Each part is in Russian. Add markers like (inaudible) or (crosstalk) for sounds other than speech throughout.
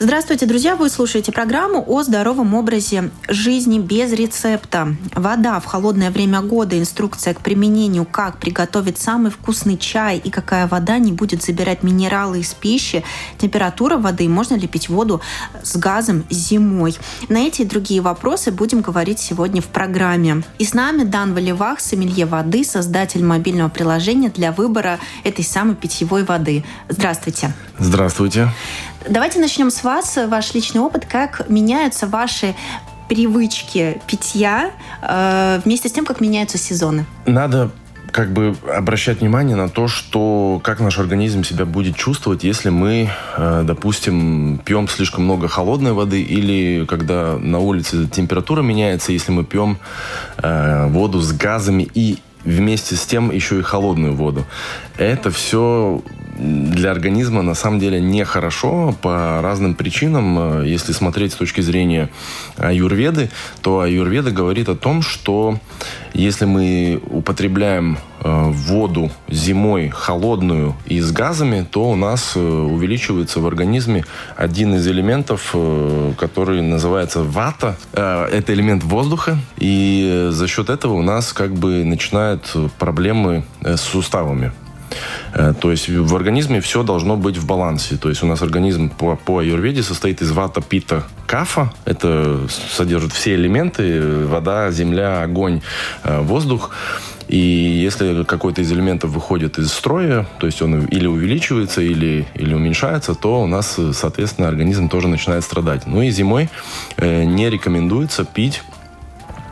Здравствуйте, друзья! Вы слушаете программу о здоровом образе жизни без рецепта. Вода в холодное время года, инструкция к применению, как приготовить самый вкусный чай и какая вода не будет забирать минералы из пищи, температура воды, можно ли пить воду с газом зимой. На эти и другие вопросы будем говорить сегодня в программе. И с нами Дан Валивах, сомелье воды, создатель мобильного приложения для выбора этой самой питьевой воды. Здравствуйте. Здравствуйте. Давайте начнем с вас, ваш личный опыт, как меняются ваши привычки питья э, вместе с тем, как меняются сезоны. Надо как бы обращать внимание на то, что как наш организм себя будет чувствовать, если мы, э, допустим, пьем слишком много холодной воды или когда на улице температура меняется, если мы пьем э, воду с газами и вместе с тем еще и холодную воду. Это все для организма на самом деле нехорошо по разным причинам. Если смотреть с точки зрения аюрведы, то аюрведа говорит о том, что если мы употребляем э, воду зимой холодную и с газами, то у нас э, увеличивается в организме один из элементов, э, который называется вата. Это элемент воздуха, и за счет этого у нас как бы начинают проблемы с суставами. Э, то есть в организме все должно быть в балансе. То есть у нас организм по, по аюрведе состоит из вата, пита, кафа. Это содержит все элементы. Вода, земля, огонь, э, воздух. И если какой-то из элементов выходит из строя, то есть он или увеличивается, или, или уменьшается, то у нас, соответственно, организм тоже начинает страдать. Ну и зимой э, не рекомендуется пить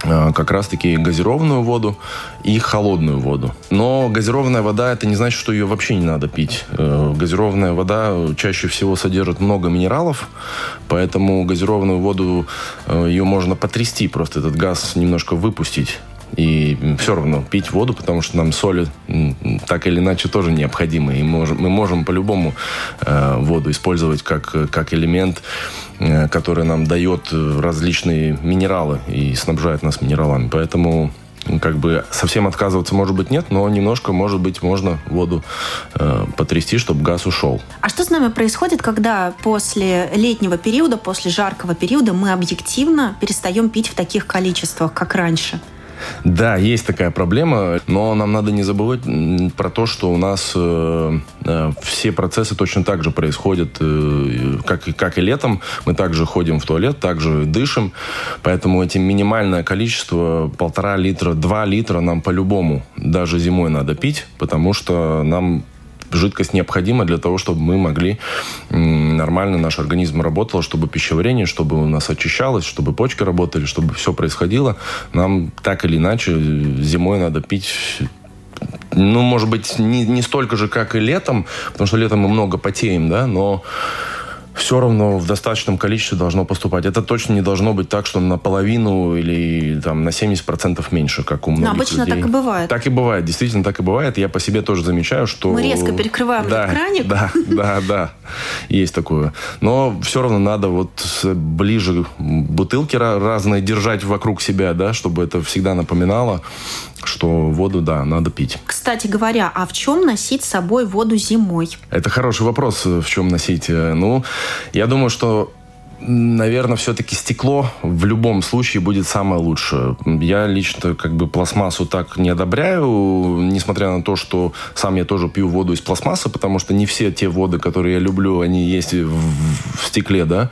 как раз-таки газированную воду и холодную воду. Но газированная вода, это не значит, что ее вообще не надо пить. Э, газированная вода чаще всего содержит много минералов, поэтому газированную воду э, ее можно потрясти, просто этот газ немножко выпустить. И все равно пить воду, потому что нам соли так или иначе тоже необходимы. И можем, мы можем по-любому э, воду использовать как, как элемент, э, который нам дает различные минералы и снабжает нас минералами. Поэтому как бы совсем отказываться, может быть, нет, но немножко, может быть, можно воду э, потрясти, чтобы газ ушел. А что с нами происходит, когда после летнего периода, после жаркого периода мы объективно перестаем пить в таких количествах, как раньше? Да, есть такая проблема, но нам надо не забывать про то, что у нас э, э, все процессы точно так же происходят, э, как, как и летом. Мы также ходим в туалет, также дышим, поэтому эти минимальное количество, полтора литра, два литра нам по-любому даже зимой надо пить, потому что нам жидкость необходима для того, чтобы мы могли нормально наш организм работал, чтобы пищеварение, чтобы у нас очищалось, чтобы почки работали, чтобы все происходило. Нам так или иначе зимой надо пить ну, может быть, не, не столько же, как и летом, потому что летом мы много потеем, да, но все равно в достаточном количестве должно поступать. Это точно не должно быть так, что наполовину или там, на 70% меньше, как у многих Но обычно людей. так и бывает. Так и бывает, действительно так и бывает. Я по себе тоже замечаю, что... Мы резко перекрываем да, краник. Да, да, да, есть такое. Но все равно надо вот ближе бутылки разные держать вокруг себя, да, чтобы это всегда напоминало что воду, да, надо пить. Кстати говоря, а в чем носить с собой воду зимой? Это хороший вопрос, в чем носить. Ну, я думаю, что наверное, все-таки стекло в любом случае будет самое лучшее. Я лично как бы пластмассу так не одобряю, несмотря на то, что сам я тоже пью воду из пластмассы, потому что не все те воды, которые я люблю, они есть в, в стекле, да.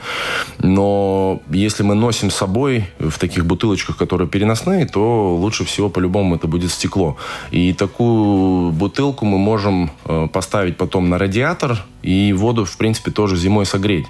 Но если мы носим с собой в таких бутылочках, которые переносные, то лучше всего по-любому это будет стекло. И такую бутылку мы можем э, поставить потом на радиатор, и воду, в принципе, тоже зимой согреть.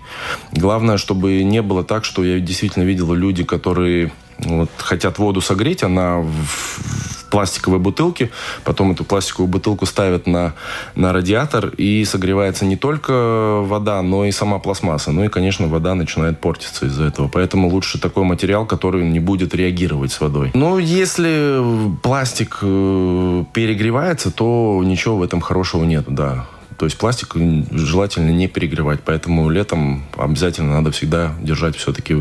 Главное, чтобы не было так, что я действительно видел люди, которые вот, хотят воду согреть, она в, пластиковой бутылке, потом эту пластиковую бутылку ставят на, на радиатор, и согревается не только вода, но и сама пластмасса. Ну и, конечно, вода начинает портиться из-за этого. Поэтому лучше такой материал, который не будет реагировать с водой. Но если пластик э, перегревается, то ничего в этом хорошего нет, да То есть пластик желательно не перегревать, поэтому летом обязательно надо всегда держать все-таки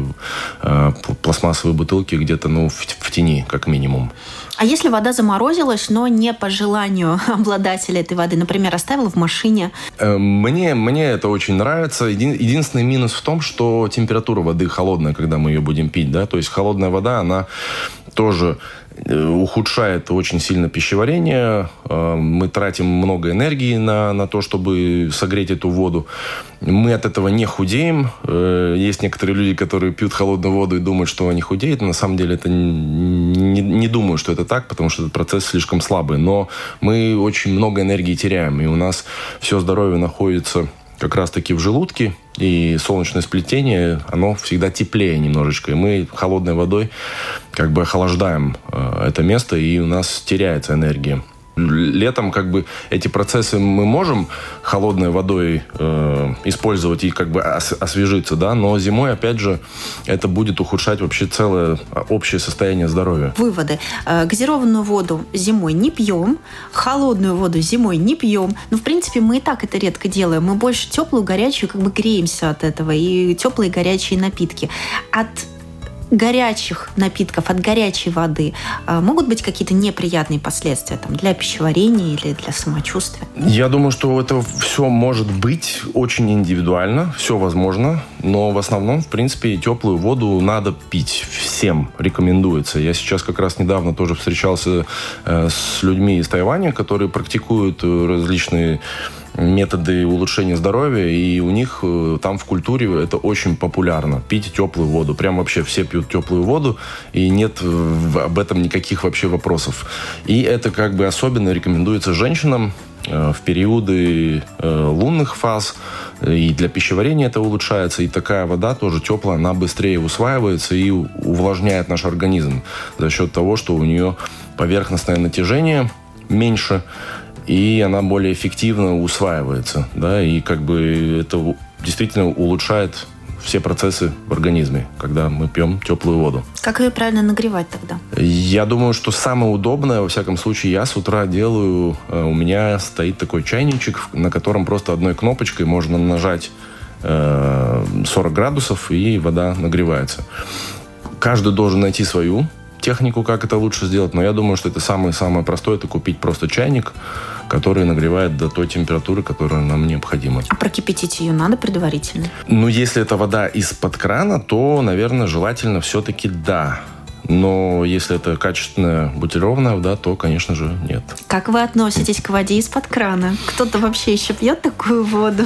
э, пластмассовые бутылки где-то ну, в, в тени, как минимум. А если вода заморозилась, но не по желанию (laughs) обладателя этой воды, например, оставил в машине? Э, мне, мне это очень нравится. Един, единственный минус в том, что температура воды холодная, когда мы ее будем пить. Да? То есть холодная вода, она тоже ухудшает очень сильно пищеварение. Э, мы тратим много энергии на, на то, чтобы согреть эту воду. Мы от этого не худеем. Э, есть некоторые люди, которые пьют холодную воду и думают, что они худеют. На самом деле это не, не думаю, что это так, потому что этот процесс слишком слабый. Но мы очень много энергии теряем. И у нас все здоровье находится как раз-таки в желудке, и солнечное сплетение, оно всегда теплее немножечко. И мы холодной водой как бы охлаждаем э, это место, и у нас теряется энергия. Летом как бы эти процессы мы можем холодной водой э, использовать и как бы ос освежиться, да, но зимой, опять же, это будет ухудшать вообще целое а, общее состояние здоровья. Выводы. Э, газированную воду зимой не пьем, холодную воду зимой не пьем. Ну, в принципе, мы и так это редко делаем. Мы больше теплую, горячую как бы греемся от этого. И теплые, горячие напитки. От горячих напитков, от горячей воды а, могут быть какие-то неприятные последствия там, для пищеварения или для самочувствия? Я думаю, что это все может быть очень индивидуально, все возможно, но в основном, в принципе, теплую воду надо пить. Всем рекомендуется. Я сейчас как раз недавно тоже встречался э, с людьми из Тайваня, которые практикуют э, различные методы улучшения здоровья, и у них э, там в культуре это очень популярно. Пить теплую воду. Прям вообще все пьют теплую воду, и нет об этом никаких вообще вопросов. И это как бы особенно рекомендуется женщинам э, в периоды э, лунных фаз, и для пищеварения это улучшается, и такая вода тоже теплая, она быстрее усваивается и увлажняет наш организм за счет того, что у нее поверхностное натяжение меньше, и она более эффективно усваивается, да, и как бы это действительно улучшает все процессы в организме, когда мы пьем теплую воду. Как ее правильно нагревать тогда? Я думаю, что самое удобное, во всяком случае, я с утра делаю, э, у меня стоит такой чайничек, на котором просто одной кнопочкой можно нажать 40 э, градусов, и вода нагревается. Каждый должен найти свою технику, как это лучше сделать, но я думаю, что это самое-самое простое, это купить просто чайник, который нагревает до той температуры, которая нам необходима. А прокипятить ее надо предварительно? Ну, если это вода из-под крана, то, наверное, желательно все-таки да. Но если это качественная бутилированная вода, то, конечно же, нет. Как вы относитесь к воде из-под крана? Кто-то вообще еще пьет такую воду?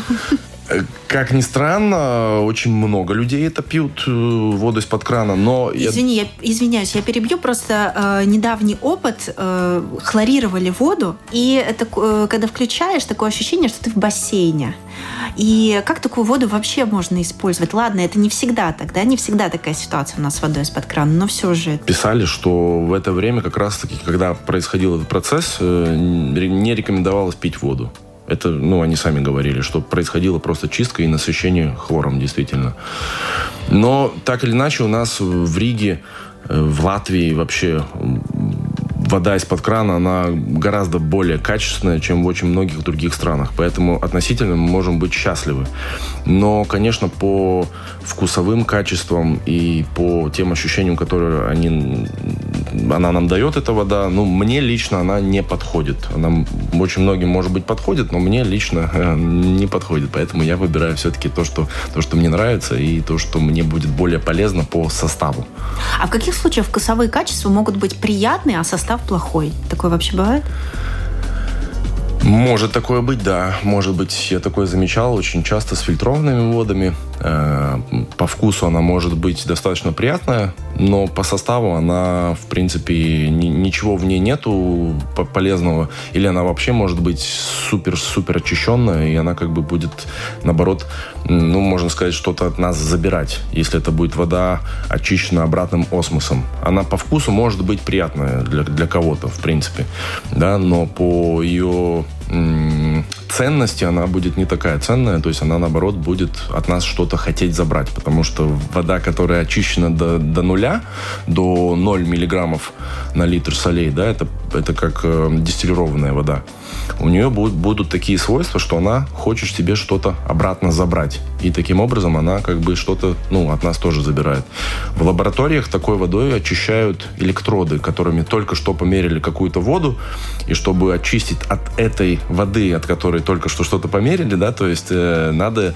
Как ни странно, очень много людей это пьют, э, воду из-под крана, но... Извини, я, извиняюсь, я перебью, просто э, недавний опыт, э, хлорировали воду, и это, э, когда включаешь, такое ощущение, что ты в бассейне. И как такую воду вообще можно использовать? Ладно, это не всегда так, да, не всегда такая ситуация у нас с водой из-под крана, но все же... Писали, что в это время как раз-таки, когда происходил этот процесс, э, не рекомендовалось пить воду. Это, ну, они сами говорили, что происходила просто чистка и насыщение хлором, действительно. Но так или иначе у нас в Риге, э, в Латвии вообще вода из-под крана, она гораздо более качественная, чем в очень многих других странах. Поэтому относительно мы можем быть счастливы. Но, конечно, по вкусовым качествам и по тем ощущениям, которые они, она нам дает, эта вода, ну, мне лично она не подходит. Она очень многим, может быть, подходит, но мне лично э, не подходит. Поэтому я выбираю все-таки то что, то, что мне нравится, и то, что мне будет более полезно по составу. А в каких случаях вкусовые качества могут быть приятные, а состав плохой. Такое вообще бывает? Может такое быть, да. Может быть, я такое замечал очень часто с фильтрованными водами. Э, по вкусу она может быть достаточно приятная, но по составу она, в принципе, ничего в ней нету полезного. Или она вообще может быть супер-супер очищенная, и она как бы будет, наоборот, ну, можно сказать, что-то от нас забирать, если это будет вода очищена обратным осмосом. Она по вкусу может быть приятная для, для кого-то, в принципе, да, но по ее ценности она будет не такая ценная, то есть она, наоборот, будет от нас что-то хотеть забрать, потому что вода, которая очищена до, до нуля, до 0 миллиграммов на литр солей, да, это, это как э, дистиллированная вода. У нее будут, будут такие свойства, что она хочет себе что-то обратно забрать. И таким образом она как бы что-то ну, от нас тоже забирает. В лабораториях такой водой очищают электроды, которыми только что померили какую-то воду, и чтобы очистить от этой воды, от которой только что что-то померили, да, то есть э, надо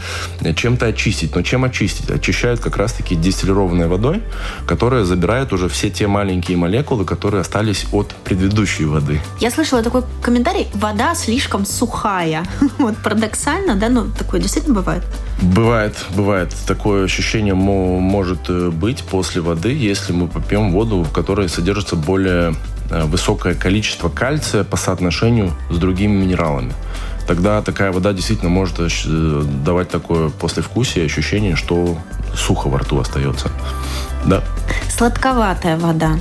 чем-то очистить. Но чем очистить? Очищают как раз-таки дистиллированной водой, которая забирает уже все те маленькие молекулы, которые остались от предыдущей воды. Я слышала такой комментарий, вода слишком сухая. (laughs) Вот парадоксально, да, ну такое действительно бывает? Бывает, бывает. Такое ощущение может э, быть после воды, если мы попьем воду, в которой содержится более э, высокое количество кальция по соотношению с другими минералами. Тогда такая вода действительно может э, давать такое послевкусие, ощущение, что сухо во рту остается. Да. Сладковатая вода.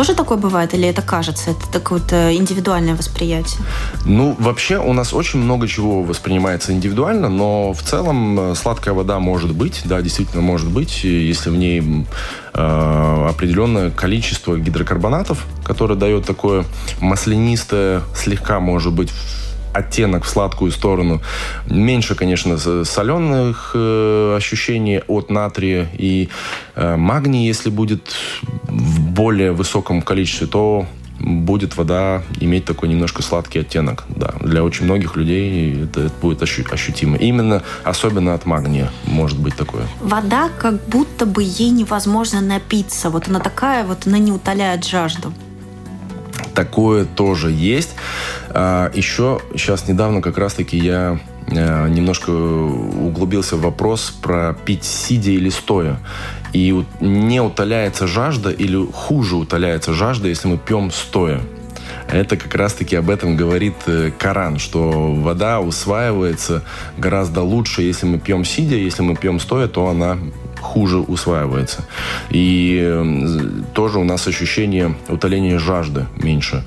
Тоже такое бывает или это кажется? Это такое вот индивидуальное восприятие? Ну, вообще у нас очень много чего воспринимается индивидуально, но в целом э, сладкая вода может быть, да, действительно может быть, если в ней э, определенное количество гидрокарбонатов, которое дает такое маслянистое, слегка, может быть, оттенок в сладкую сторону. Меньше, конечно, соленых э, ощущений от натрия и э, магний, если будет в более высоком количестве, то будет вода иметь такой немножко сладкий оттенок. Да, для очень многих людей это, это будет ощу- ощутимо. Именно, особенно от магния может быть такое. Вода, как будто бы ей невозможно напиться. Вот она такая, вот она не утоляет жажду. Такое тоже есть. А, еще сейчас недавно как раз-таки я э, немножко углубился в вопрос про пить сидя или стоя. И не утоляется жажда или хуже утоляется жажда, если мы пьем стоя. Это как раз-таки об этом говорит э, Коран, что вода усваивается гораздо лучше, если мы пьем сидя, если мы пьем стоя, то она хуже усваивается. И тоже у нас ощущение утоления жажды меньше.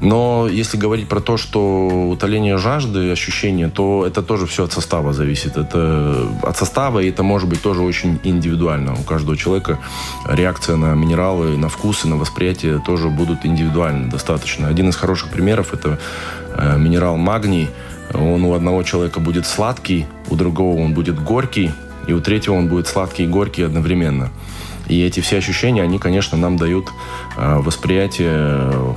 Но если говорить про то, что утоление жажды, ощущение, то это тоже все от состава зависит. Это от состава, и это может быть тоже очень индивидуально. У каждого человека реакция на минералы, на вкусы, на восприятие тоже будут индивидуальны достаточно. Один из хороших примеров это э, минерал магний. Он у одного человека будет сладкий, у другого он будет горький, и у третьего он будет сладкий и горький одновременно. И эти все ощущения, они, конечно, нам дают э, восприятие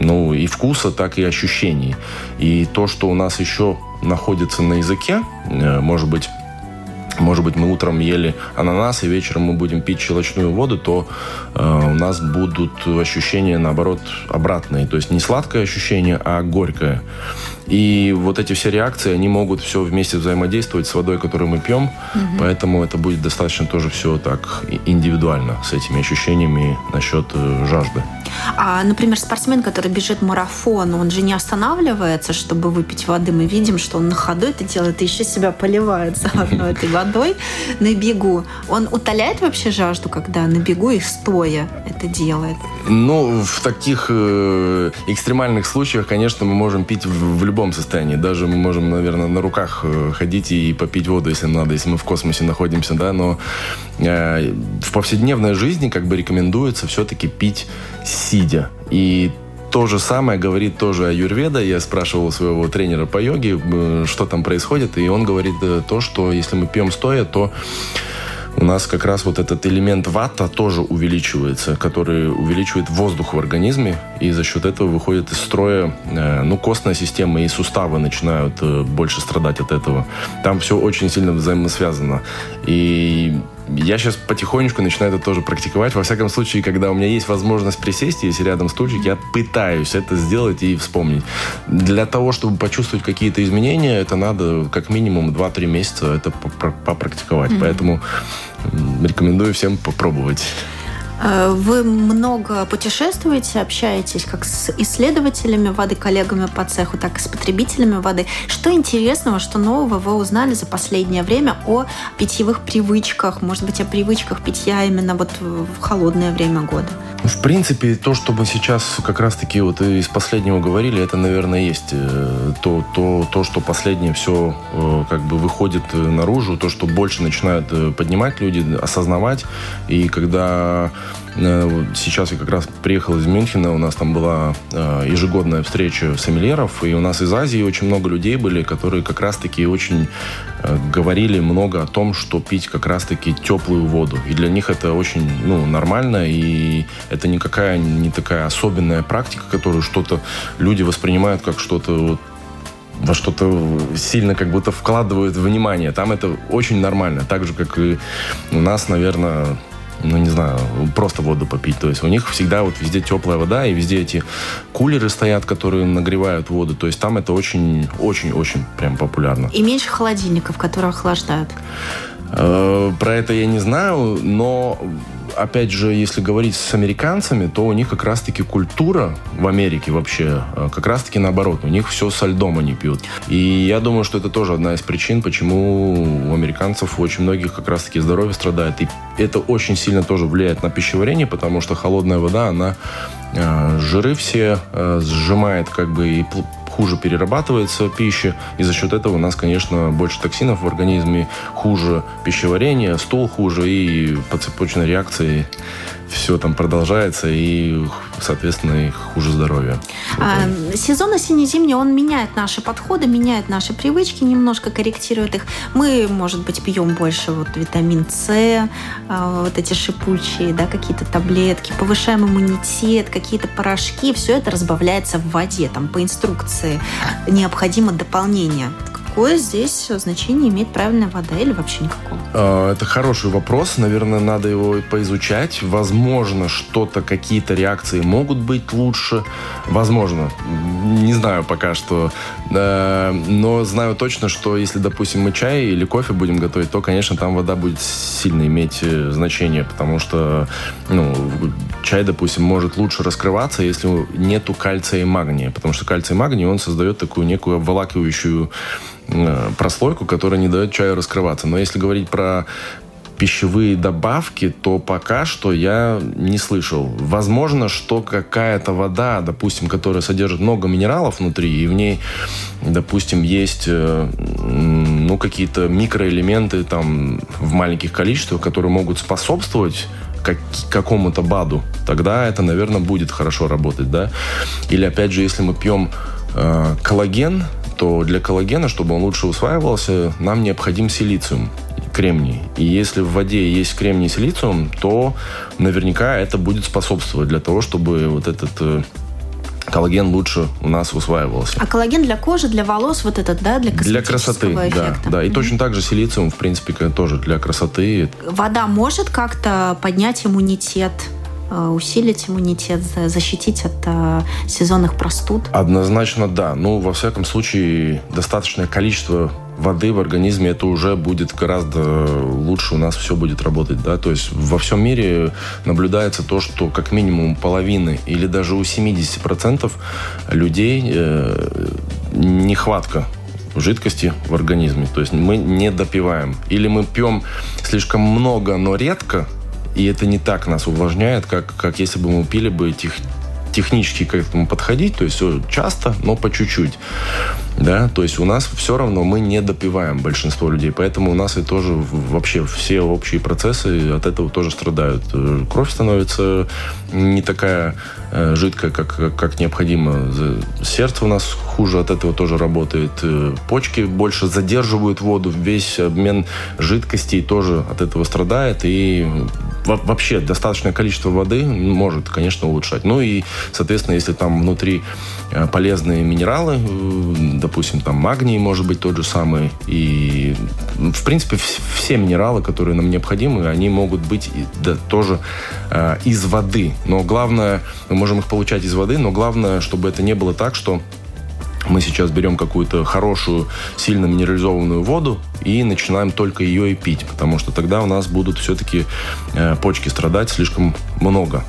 ну, и вкуса, так и ощущений. И то, что у нас еще находится на языке, э, может быть, может быть, мы утром ели ананас, и вечером мы будем пить щелочную воду, то э, у нас будут ощущения, наоборот, обратные. То есть не сладкое ощущение, а горькое. И вот эти все реакции, они могут все вместе взаимодействовать с водой, которую мы пьем. Угу. Поэтому это будет достаточно тоже все так индивидуально с этими ощущениями насчет э, жажды. А, например, спортсмен, который бежит марафон, он же не останавливается, чтобы выпить воды. Мы видим, что он на ходу это делает и еще себя поливает заодно этой водой на бегу. Он утоляет вообще жажду, когда на бегу и стоя это делает? Ну, в таких э, экстремальных случаях, конечно, мы можем пить в, в любом состоянии. Даже мы можем, наверное, на руках э, ходить и попить воду, если надо, если мы в космосе находимся, да, но э, в повседневной жизни как бы рекомендуется все-таки пить сидя. И то же самое говорит тоже Аюрведа. Я спрашивал своего тренера по йоге, э, что там происходит, и он говорит э, то, что если мы пьем стоя, то у нас как раз вот этот элемент вата тоже увеличивается, который увеличивает воздух в организме, и за счет этого выходит из строя, э, ну, костная система и суставы начинают больше страдать от этого. Там все очень сильно взаимосвязано. И я сейчас потихонечку начинаю это тоже практиковать. Во всяком случае, когда у меня есть возможность присесть, если рядом стульчик, я пытаюсь это сделать и вспомнить. Для того, чтобы почувствовать какие-то изменения, это надо как минимум 2-3 месяца это попрактиковать. Mm-hmm. Поэтому рекомендую всем попробовать. Э, вы много путешествуете, общаетесь как с исследователями воды, коллегами по цеху, так и с потребителями воды. Что интересного, что нового вы узнали за последнее время о питьевых привычках, может быть, о привычках питья именно вот в холодное время года? В принципе, то, что мы сейчас как раз-таки вот из последнего говорили, это, наверное, есть э, то, то, то что последнее все э, как бы выходит наружу, то, что больше начинают поднимать люди, осознавать. И когда сейчас я как раз приехал из Мюнхена, у нас там была э, ежегодная встреча сомельеров, и у нас из Азии очень много людей были, которые как раз-таки очень э, говорили много о том, что пить как раз-таки теплую воду. И для них это очень ну, нормально, и это никакая не такая особенная практика, которую что-то люди воспринимают как что-то вот во что-то сильно как будто вкладывают внимание. Там это очень нормально. Так же, как и у нас, наверное, ну, не знаю, просто воду попить. То есть у них всегда вот везде теплая вода, и везде эти кулеры стоят, которые нагревают воду. То есть там это очень-очень-очень прям популярно. И меньше холодильников, которые охлаждают. Э, про это я не знаю, но опять же, если говорить с американцами, то у них как раз-таки культура в Америке вообще э, как раз-таки наоборот. У них все со льдом они пьют. И я думаю, что это тоже одна из причин, почему у американцев у очень многих как раз-таки здоровье страдает. И это очень сильно тоже влияет на пищеварение, потому что холодная вода, она э, жиры все э, сжимает как бы и хуже перерабатывается пища, и за счет этого у нас, конечно, больше токсинов в организме, хуже пищеварение, стул хуже, и по цепочной реакции все там продолжается, и, соответственно, и хуже здоровье. А, сезон осенне-зимний, он меняет наши подходы, меняет наши привычки, немножко корректирует их. Мы, может быть, пьем больше вот витамин С, а, вот эти шипучие, да, какие-то таблетки, повышаем иммунитет, какие-то порошки, все это разбавляется в воде, там, по инструкции. Необходимо дополнение какое здесь значение имеет правильная вода или вообще никакого? А, это хороший вопрос. Наверное, надо его поизучать. Возможно, что-то, какие-то реакции могут быть лучше. Возможно. Не знаю пока что. Но знаю точно, что если, допустим, мы чай или кофе будем готовить, то, конечно, там вода будет сильно иметь э, значение, потому что ну, чай, допустим, может лучше раскрываться, если нету кальция и магния. Потому что кальций и магний, он создает такую некую обволакивающую прослойку, которая не дает чаю раскрываться. Но если говорить про пищевые добавки, то пока что я не слышал. Возможно, что какая-то вода, допустим, которая содержит много минералов внутри, и в ней, допустим, есть э, ну, какие-то микроэлементы там в маленьких количествах, которые могут способствовать как, какому-то БАДу, тогда это, наверное, будет хорошо работать, да. Или, опять же, если мы пьем э, коллаген, то для коллагена, чтобы он лучше усваивался, нам необходим силициум кремний. И если в воде есть кремний и силициум, то наверняка это будет способствовать для того, чтобы вот этот э, коллаген лучше у нас усваивался. А коллаген для кожи, для волос, вот этот, да, для Для красоты, эффекта. да. да. И mm-hmm. точно так же силициум, в принципе, тоже для красоты. Вода может как-то поднять иммунитет усилить иммунитет, защитить от э, сезонных простуд? Однозначно да. Ну, во всяком случае, достаточное количество воды в организме, это уже будет гораздо лучше у нас все будет работать, да, то есть во всем мире наблюдается то, что как минимум половины или даже у 70% людей э, нехватка жидкости в организме, то есть мы не допиваем. Или мы пьем слишком много, но редко, и это не так нас увлажняет, как, как если бы мы пили бы тех, технически к этому подходить, то есть все часто, но по чуть-чуть. Да, то есть у нас все равно мы не допиваем большинство людей, поэтому у нас и тоже вообще все общие процессы от этого тоже страдают. Э, кровь становится не такая э, жидкая, как, как необходимо. Сердце у нас хуже от этого тоже работает. Э, почки больше задерживают воду, весь обмен жидкостей тоже от этого страдает. И вообще достаточное количество воды может, конечно, улучшать. Ну и, соответственно, если там внутри полезные минералы, допустим, там магний может быть тот же самый, и, в принципе, все минералы, которые нам необходимы, они могут быть да, тоже э, из воды. Но главное, мы можем их получать из воды, но главное, чтобы это не было так, что мы сейчас берем какую-то хорошую, сильно минерализованную воду и начинаем только ее и пить, потому что тогда у нас будут все-таки э, почки страдать слишком много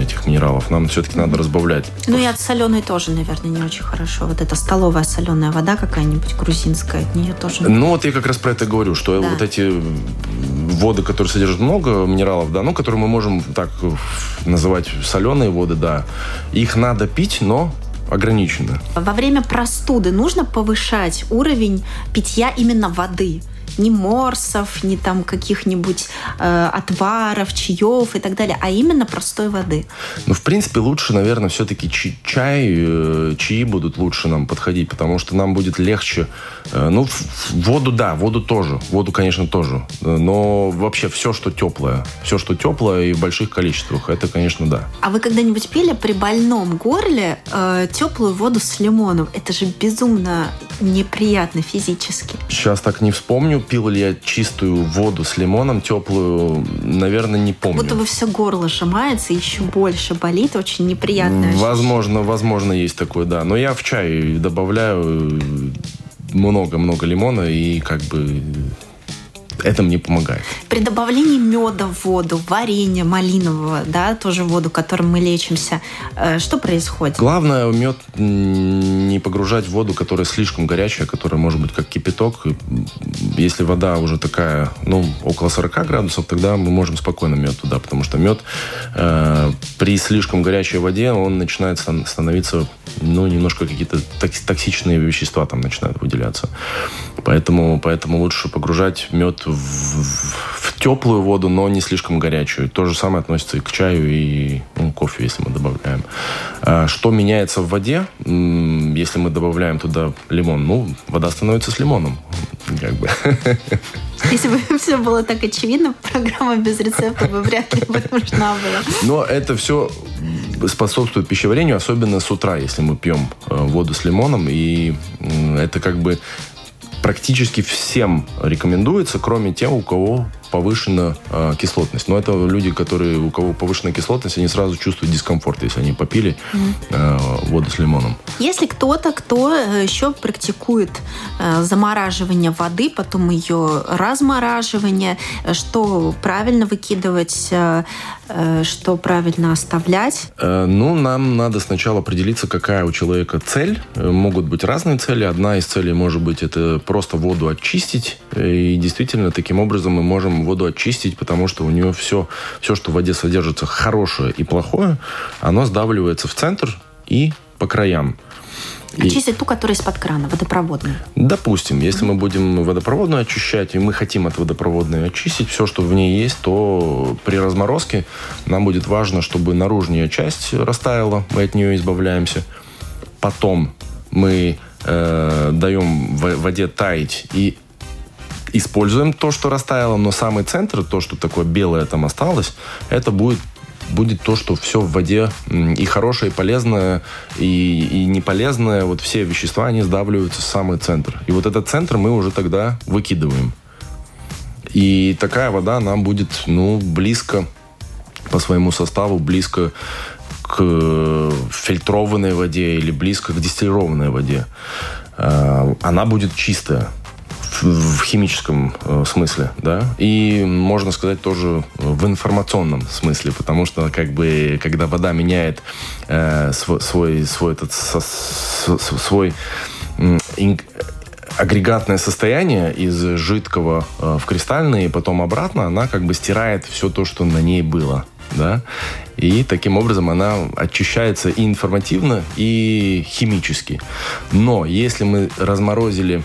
этих минералов. Нам все-таки надо разбавлять. Ну и от соленой тоже, наверное, не очень хорошо. Вот эта столовая соленая вода какая-нибудь грузинская, от нее тоже. Ну вот я как раз про это говорю, что да. вот эти воды, которые содержат много минералов, да, ну, которые мы можем так называть соленые воды, да, их надо пить, но ограничено. Во время простуды нужно повышать уровень питья именно воды? Ни морсов, ни там каких-нибудь э, отваров, чаев и так далее, а именно простой воды. Ну, в принципе, лучше, наверное, все-таки чай, э, чаи будут лучше нам подходить, потому что нам будет легче. Э, ну, воду, да, воду тоже. Воду, конечно, тоже. Но вообще все, что теплое. Все, что теплое и в больших количествах, это, конечно, да. А вы когда-нибудь пили при больном горле э, теплую воду с лимоном? Это же безумно неприятно физически. Сейчас так не вспомню, пил ли я чистую воду с лимоном, теплую, наверное, не помню. Будто бы все горло сжимается, еще больше болит, очень неприятно. Возможно, возможно, есть такое, да. Но я в чай добавляю много-много лимона и как бы это мне помогает. При добавлении меда в воду, варенья малинового, да, тоже воду, которым мы лечимся, э, что происходит? Главное, мед не погружать в воду, которая слишком горячая, которая может быть как кипяток. Если вода уже такая, ну, около 40 градусов, тогда мы можем спокойно мед туда, потому что мед э, при слишком горячей воде, он начинает становиться, ну, немножко какие-то токсичные вещества там начинают выделяться. Поэтому, поэтому лучше погружать мед в, в теплую воду, но не слишком горячую. То же самое относится и к чаю, и ну, кофе, если мы добавляем. А что меняется в воде, если мы добавляем туда лимон? Ну, вода становится с лимоном. Как бы. Если бы (laughs) все было так очевидно, программа без рецепта бы вряд ли бы нужна была. Но это все способствует пищеварению, особенно с утра, если мы пьем э, воду с лимоном. И это как бы практически всем рекомендуется, кроме тех, у кого повышена э, кислотность. Но это люди, которые, у кого повышенная кислотность, они сразу чувствуют дискомфорт, если они попили э, воду с лимоном. Если кто-то, кто э, еще практикует э, замораживание воды, потом ее размораживание, э, что правильно выкидывать, э, э, что правильно оставлять? Э, ну, нам надо сначала определиться, какая у человека цель. Могут быть разные цели. Одна из целей может быть это просто воду очистить. И действительно, таким образом мы можем воду очистить, потому что у нее все, все, что в воде содержится, хорошее и плохое, оно сдавливается в центр и по краям. Очистить и... ту, которая из-под крана, водопроводную. Допустим, если мы будем водопроводную очищать, и мы хотим от водопроводной очистить все, что в ней есть, то при разморозке нам будет важно, чтобы наружная часть растаяла, мы от нее избавляемся. Потом мы э, даем воде таять и используем то, что растаяло, но самый центр, то, что такое белое там осталось, это будет будет то, что все в воде и хорошее, и полезное, и, и неполезное, вот все вещества, они сдавливаются в самый центр. И вот этот центр мы уже тогда выкидываем. И такая вода нам будет, ну, близко по своему составу, близко к фильтрованной воде или близко к дистиллированной воде. А, она будет чистая в химическом э, смысле, да, и можно сказать тоже в информационном смысле, потому что как бы когда вода меняет э, свой свой свой этот со, свой ин, агрегатное состояние из жидкого э, в кристальное и потом обратно, она как бы стирает все то, что на ней было, да, и таким образом она очищается и информативно, и химически. Но если мы разморозили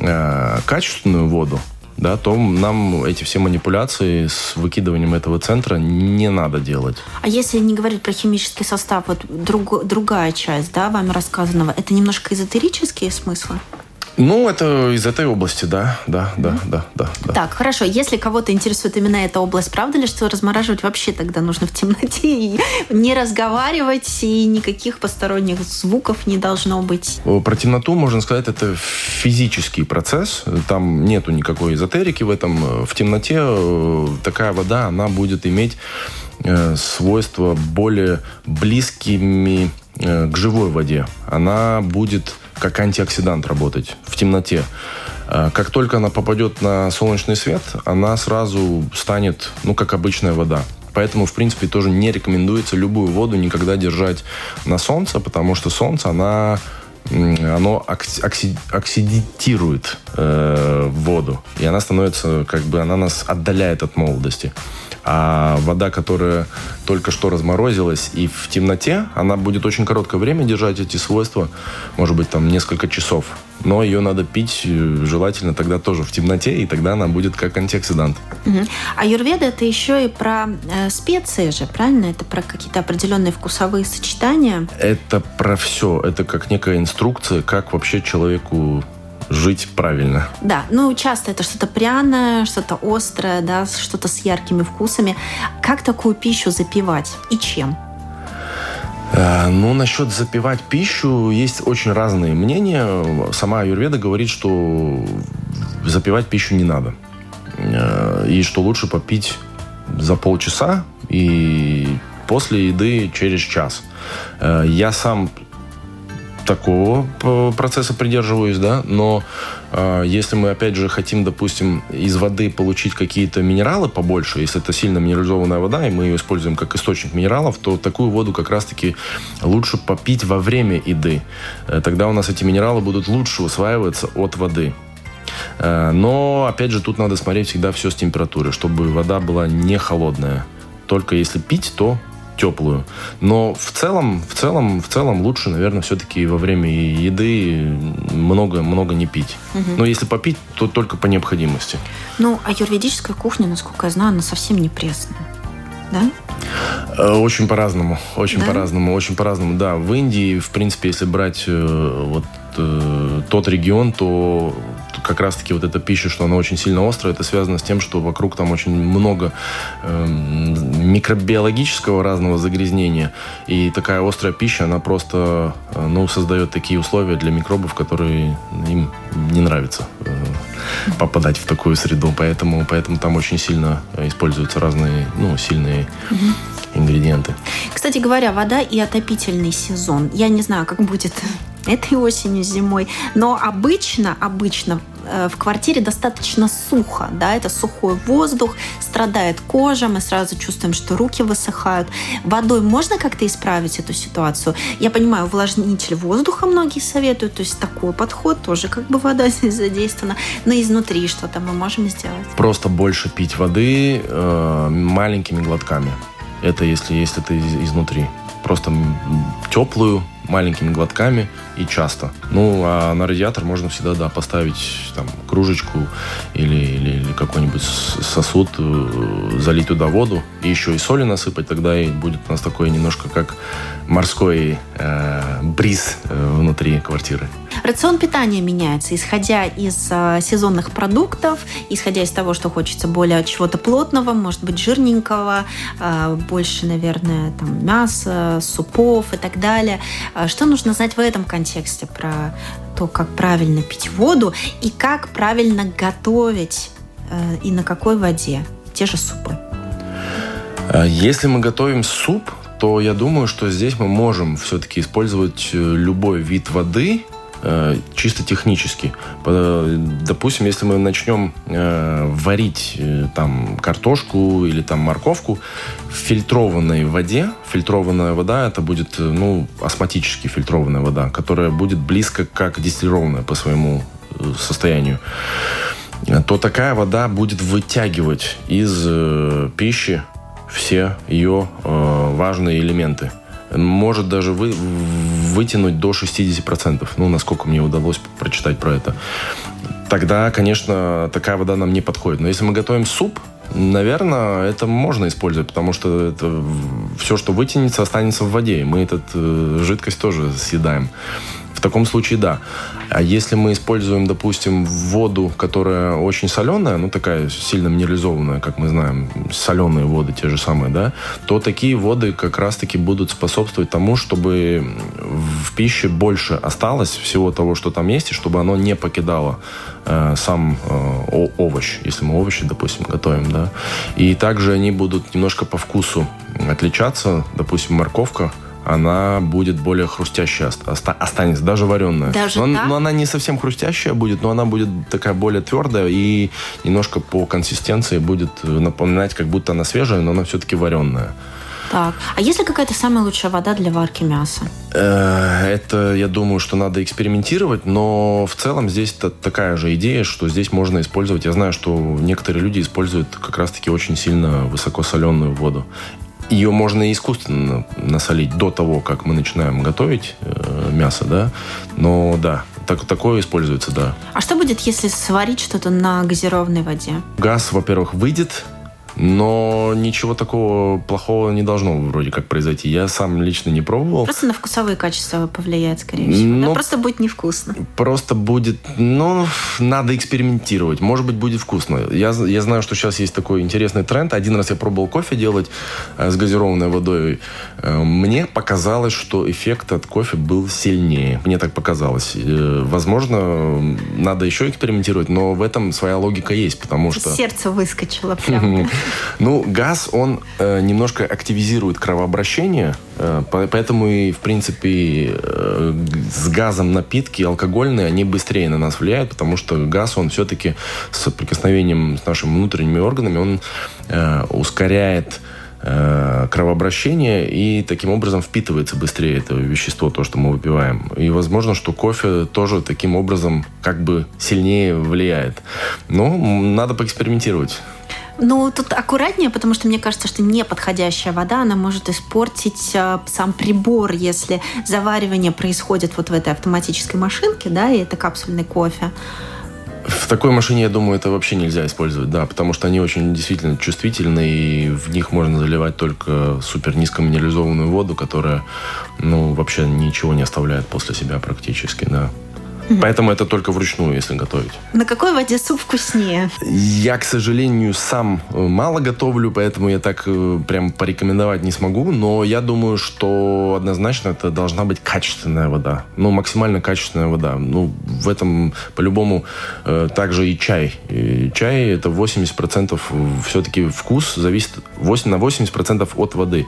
э, качественную воду, да, то нам эти все манипуляции с выкидыванием этого центра не надо делать. А если не говорить про химический состав, вот друг, другая часть, да, вами рассказанного, это немножко эзотерические смыслы? Ну, это из этой области, да, да, да, да, да, да. Так, хорошо. Если кого-то интересует именно эта область, правда ли, что размораживать вообще тогда нужно в темноте и не разговаривать, и никаких посторонних звуков не должно быть? Про темноту можно сказать, это физический процесс. Там нету никакой эзотерики в этом. В темноте э, такая вода, она будет иметь э, свойства более близкими э, к живой воде. Она будет как антиоксидант работать в темноте. А, как только она попадет на солнечный свет, она сразу станет, ну, как обычная вода. Поэтому, в принципе, тоже не рекомендуется любую воду никогда держать на солнце, потому что солнце, она оно окси, оксидирует э, воду, и она становится, как бы, она нас отдаляет от молодости. А вода, которая только что разморозилась и в темноте, она будет очень короткое время держать эти свойства, может быть, там несколько часов. Но ее надо пить э, желательно тогда тоже в темноте, и тогда она будет как антиоксидант. Угу. А юрведа это еще и про э, специи же, правильно? Это про какие-то определенные вкусовые сочетания? Это про все. Это как некая инструкция, как вообще человеку жить правильно. Да, ну часто это что-то пряное, что-то острое, да, что-то с яркими вкусами. Как такую пищу запивать и чем? Э, ну, насчет запивать пищу есть очень разные мнения. Сама Аюрведа говорит, что запивать пищу не надо. Э, и что лучше попить за полчаса и после еды через час. Э, я сам такого процесса придерживаюсь, да, но э, если мы, опять же, хотим, допустим, из воды получить какие-то минералы побольше, если это сильно минерализованная вода, и мы ее используем как источник минералов, то такую воду как раз-таки лучше попить во время еды. Э, тогда у нас эти минералы будут лучше усваиваться от воды. Э, но, опять же, тут надо смотреть всегда все с температурой, чтобы вода была не холодная. Только если пить, то теплую. Но в целом, в целом, в целом лучше, наверное, все-таки во время еды много-много не пить. Угу. Но если попить, то только по необходимости. Ну, а юридическая кухня, насколько я знаю, она совсем не пресная. Да? Э, очень по-разному, очень да? по-разному, очень по-разному. Да, в Индии, в принципе, если брать э, вот э, тот регион, то как раз-таки вот эта пища, что она очень сильно острая, это связано с тем, что вокруг там очень много э, микробиологического разного загрязнения. И такая острая пища, она просто э, ну, создает такие условия для микробов, которые им не нравится э, попадать в такую среду. Поэтому, поэтому там очень сильно используются разные ну, сильные ингредиенты. Кстати говоря, вода и отопительный сезон. Я не знаю, как будет (laughs) этой осенью, зимой. Но обычно, обычно э, в квартире достаточно сухо, да, это сухой воздух, страдает кожа, мы сразу чувствуем, что руки высыхают. Водой можно как-то исправить эту ситуацию? Я понимаю, увлажнитель воздуха многие советуют, то есть такой подход, тоже как бы вода здесь (laughs) задействована, но изнутри что-то мы можем сделать. Просто больше пить воды э, маленькими глотками. Это если есть это изнутри. Просто теплую, маленькими глотками и часто. Ну, а на радиатор можно всегда, да, поставить там кружечку или, или, или какой-нибудь сосуд, э, залить туда воду и еще и соли насыпать, тогда и будет у нас такое немножко как морской э, бриз э, внутри квартиры. Рацион питания меняется, исходя из э, сезонных продуктов, исходя из того, что хочется более чего-то плотного, может быть, жирненького, э, больше, наверное, там, мяса, супов и так далее. А что нужно знать в этом контексте про то, как правильно пить воду и как правильно готовить э, и на какой воде те же супы? А если мы готовим суп, то я думаю, что здесь мы можем все-таки использовать э, любой вид воды, чисто технически. Допустим, если мы начнем э, варить э, там картошку или там морковку в фильтрованной воде, фильтрованная вода это будет ну осмотически фильтрованная вода, которая будет близко как дистиллированная по своему состоянию то такая вода будет вытягивать из э, пищи все ее э, важные элементы может даже вы, вытянуть до 60%. Ну, насколько мне удалось прочитать про это. Тогда, конечно, такая вода нам не подходит. Но если мы готовим суп, наверное, это можно использовать, потому что это все, что вытянется, останется в воде. И мы эту э, жидкость тоже съедаем. В таком случае да. А если мы используем, допустим, воду, которая очень соленая, ну такая сильно минерализованная, как мы знаем, соленые воды те же самые, да, то такие воды как раз-таки будут способствовать тому, чтобы в пище больше осталось всего того, что там есть, и чтобы оно не покидало э, сам э, овощ, если мы овощи, допустим, готовим, да. И также они будут немножко по вкусу отличаться. Допустим, морковка – она будет более хрустящая, останется, даже вареная. Даже но, так? но она не совсем хрустящая будет, но она будет такая более твердая и немножко по консистенции будет напоминать, как будто она свежая, но она все-таки вареная. Так, а есть ли какая-то самая лучшая вода для варки мяса? Э, это, я думаю, что надо экспериментировать, но в целом здесь такая же идея, что здесь можно использовать. Я знаю, что некоторые люди используют как раз-таки очень сильно высокосоленую воду. Ее можно искусственно насолить до того, как мы начинаем готовить э, мясо, да. Но да, так, такое используется, да. А что будет, если сварить что-то на газированной воде? Газ, во-первых, выйдет, но ничего такого плохого не должно вроде как произойти. Я сам лично не пробовал. Просто на вкусовые качества повлияет, скорее всего. Но да? Просто будет невкусно. Просто будет, ну, надо экспериментировать. Может быть, будет вкусно. Я, я знаю, что сейчас есть такой интересный тренд. Один раз я пробовал кофе делать э, с газированной водой. Э, мне показалось, что эффект от кофе был сильнее. Мне так показалось. Э, возможно, надо еще экспериментировать, но в этом своя логика есть, потому что... Сердце выскочило прям. (laughs) Ну, газ, он э, немножко активизирует кровообращение, э, поэтому и, в принципе, э, с газом напитки алкогольные, они быстрее на нас влияют, потому что газ, он все-таки с соприкосновением с нашими внутренними органами, он э, ускоряет э, кровообращение и таким образом впитывается быстрее это вещество, то, что мы выпиваем. И возможно, что кофе тоже таким образом как бы сильнее влияет. Но надо поэкспериментировать. Ну, тут аккуратнее, потому что мне кажется, что неподходящая вода, она может испортить э, сам прибор, если заваривание происходит вот в этой автоматической машинке, да, и это капсульный кофе. В такой машине, я думаю, это вообще нельзя использовать, да, потому что они очень действительно чувствительны, и в них можно заливать только супер низкоминерализованную воду, которая, ну, вообще ничего не оставляет после себя практически, да. Поэтому это только вручную, если готовить. На какой воде суп вкуснее? Я, к сожалению, сам э, мало готовлю, поэтому я так э, прям порекомендовать не смогу. Но я думаю, что однозначно это должна быть качественная вода. Ну, максимально качественная вода. Ну, в этом по-любому э, также и чай. И чай это 80% все-таки вкус зависит 8, на 80% от воды.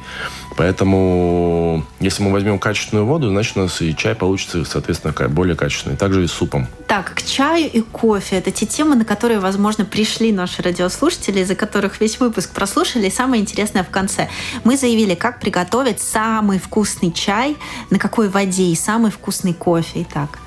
Поэтому, если мы возьмем качественную воду, значит, у нас и чай получится, соответственно, более качественный. Также и с супом. Так, к чаю и кофе. Это те темы, на которые, возможно, пришли наши радиослушатели, из-за которых весь выпуск прослушали. И самое интересное в конце. Мы заявили, как приготовить самый вкусный чай, на какой воде и самый вкусный кофе. Итак.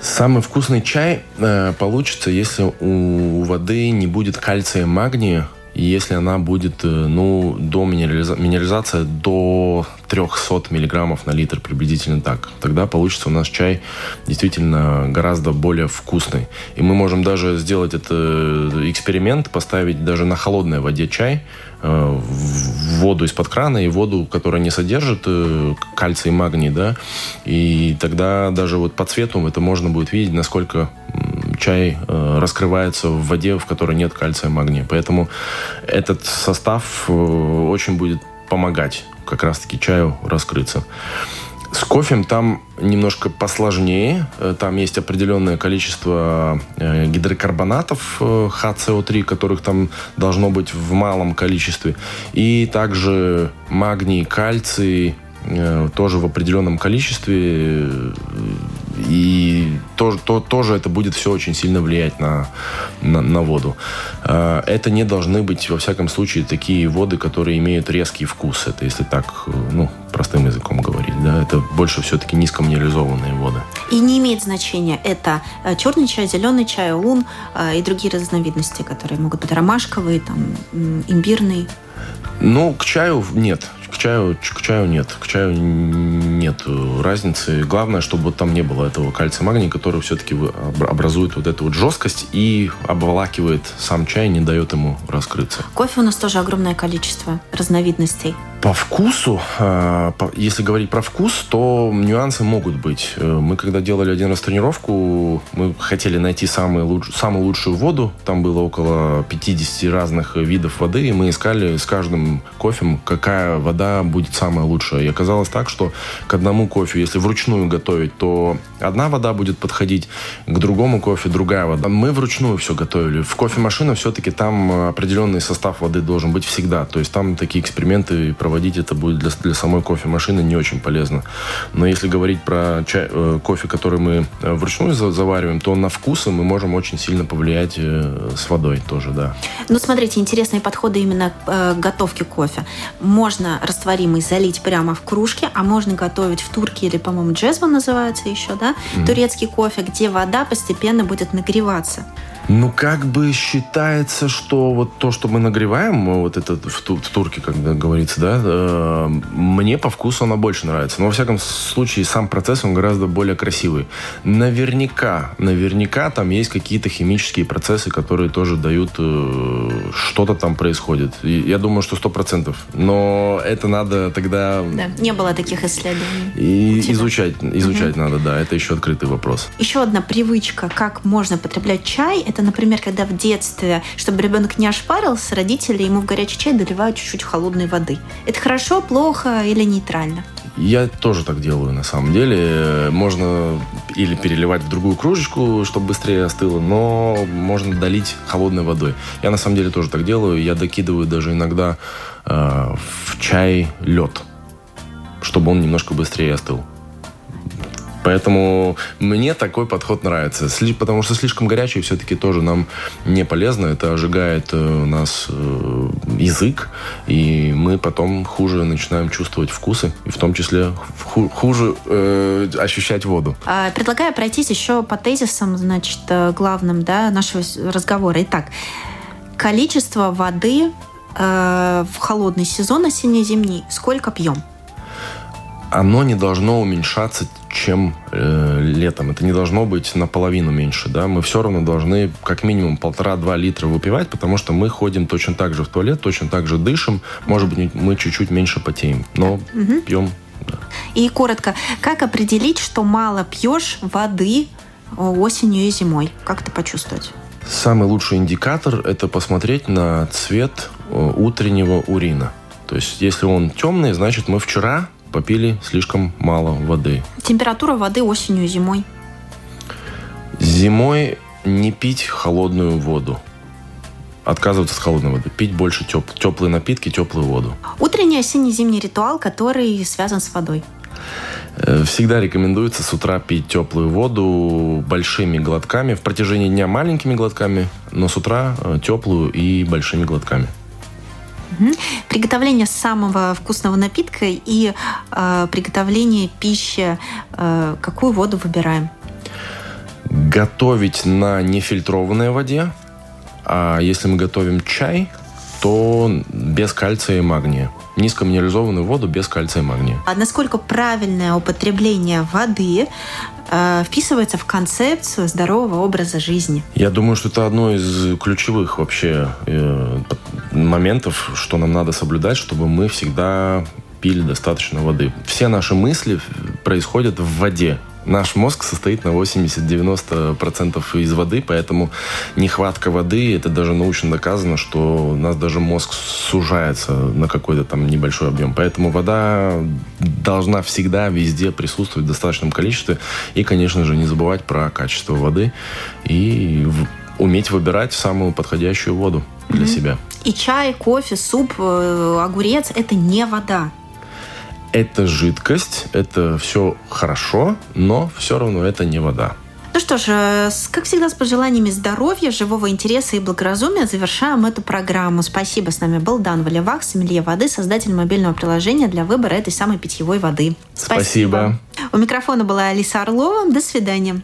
Самый вкусный чай э, получится, если у воды не будет кальция и магния, и если она будет, э, ну, до минерализа... минерализация до 300 миллиграммов на литр, приблизительно так, тогда получится у нас чай действительно гораздо более вкусный. И мы можем даже сделать это э, эксперимент, поставить даже на холодной воде чай, э, в воду из-под крана и воду, которая не содержит кальций и магний, да, и тогда даже вот по цвету это можно будет видеть, насколько чай э, раскрывается в воде, в которой нет кальция и магния. Поэтому этот состав э, очень будет помогать как раз-таки чаю раскрыться. С кофем там немножко посложнее. Э, там есть определенное количество гидрокарбонатов HCO3, которых там должно быть в малом количестве. И также магний, кальций тоже в определенном количестве и то, то, тоже это будет все очень сильно влиять на, на, на воду. А, это не должны быть, во всяком случае, такие воды, которые имеют резкий вкус. Это если так, ну, простым языком говорить. Да? Это больше все-таки низкоминерализованные воды. И не имеет значения, это э, черный чай, зеленый чай, лун э, и другие разновидности, которые могут быть ромашковые, там, имбирный. Ну, к чаю нет. К чаю, к чаю нет. К чаю нет разницы. Главное, чтобы там не было этого кальция магния, который все-таки образует вот эту вот жесткость и обволакивает сам чай, не дает ему раскрыться. Кофе у нас тоже огромное количество разновидностей. По вкусу, а, если говорить про вкус, то нюансы могут быть. Э, мы когда делали один раз тренировку, мы хотели найти самую, луч, самую лучшую воду. Там было около 50 разных видов воды, и мы искали с каждым кофем, какая вода будет самая лучшая. И оказалось так, что к одному кофе, если вручную готовить, то одна вода будет подходить, к другому кофе другая вода. Мы вручную все готовили. В кофемашине все-таки там определенный состав воды должен быть всегда. То есть там такие эксперименты проводить это будет для, для самой кофемашины не очень полезно. Но если говорить про чай, э, кофе, который мы э, вручную завариваем, то на вкусы мы можем очень сильно повлиять э, с водой тоже, да. Ну, смотрите, интересные подходы именно к готовке кофе. Можно растворимый залить прямо в кружке, а можно готовить в турке или, по-моему, джезван называется еще, да, mm-hmm. турецкий кофе, где вода постепенно будет нагреваться. Ну, как бы считается, что вот то, что мы нагреваем, вот это в, ту, в турке, когда говорится, да, э, мне по вкусу она больше нравится. Но, во всяком случае, сам процесс, он гораздо более красивый. Наверняка, наверняка там есть какие-то химические процессы, которые тоже дают, э, что-то там происходит. И я думаю, что сто процентов. Но это надо тогда... Да, не было таких исследований. И изучать, изучать угу. надо, да, это еще открытый вопрос. Еще одна привычка, как можно потреблять чай, это это, например, когда в детстве, чтобы ребенок не ошпарился, родители ему в горячий чай доливают чуть-чуть холодной воды. Это хорошо, плохо или нейтрально? Я тоже так делаю, на самом деле. Можно или переливать в другую кружечку, чтобы быстрее остыло, но можно долить холодной водой. Я на самом деле тоже так делаю. Я докидываю даже иногда э, в чай лед, чтобы он немножко быстрее остыл. Поэтому мне такой подход нравится. Потому что слишком горячий все-таки тоже нам не полезно. Это ожигает э, у нас э, язык, и мы потом хуже начинаем чувствовать вкусы, и в том числе хуже э, ощущать воду. А, предлагаю пройтись еще по тезисам, значит, э, главным да, нашего разговора. Итак, количество воды э, в холодный сезон осенне-зимний сколько пьем? оно не должно уменьшаться, чем э, летом. Это не должно быть наполовину меньше. Да? Мы все равно должны как минимум полтора-два литра выпивать, потому что мы ходим точно так же в туалет, точно так же дышим. Может быть, мы чуть-чуть меньше потеем, но угу. пьем. Да. И коротко, как определить, что мало пьешь воды осенью и зимой? Как это почувствовать? Самый лучший индикатор – это посмотреть на цвет э, утреннего урина. То есть, если он темный, значит, мы вчера попили слишком мало воды. Температура воды осенью и зимой? Зимой не пить холодную воду. Отказываться от холодной воды. Пить больше теп теплые напитки, теплую воду. Утренний осенне-зимний ритуал, который связан с водой. Э, всегда рекомендуется с утра пить теплую воду большими глотками. В протяжении дня маленькими глотками, но с утра э, теплую и большими глотками. Угу. Приготовление самого вкусного напитка и э, приготовление пищи. Э, какую воду выбираем? Готовить на нефильтрованной воде. А если мы готовим чай, то без кальция и магния. Низкоминерализованную воду без кальция и магния. А насколько правильное употребление воды э, вписывается в концепцию здорового образа жизни? Я думаю, что это одно из ключевых вообще э, моментов, что нам надо соблюдать, чтобы мы всегда пили достаточно воды. Все наши мысли происходят в воде. Наш мозг состоит на 80-90% из воды, поэтому нехватка воды, это даже научно доказано, что у нас даже мозг сужается на какой-то там небольшой объем. Поэтому вода должна всегда везде присутствовать в достаточном количестве. И, конечно же, не забывать про качество воды и уметь выбирать самую подходящую воду для mm-hmm. себя. И чай, кофе, суп, э, огурец – это не вода это жидкость, это все хорошо, но все равно это не вода. Ну что ж, э, как всегда, с пожеланиями здоровья, живого интереса и благоразумия завершаем эту программу. Спасибо. С нами был Дан Валевак, сомелье воды, создатель мобильного приложения для выбора этой самой питьевой воды. Спасибо. Спасибо. У микрофона была Алиса Орлова. До свидания.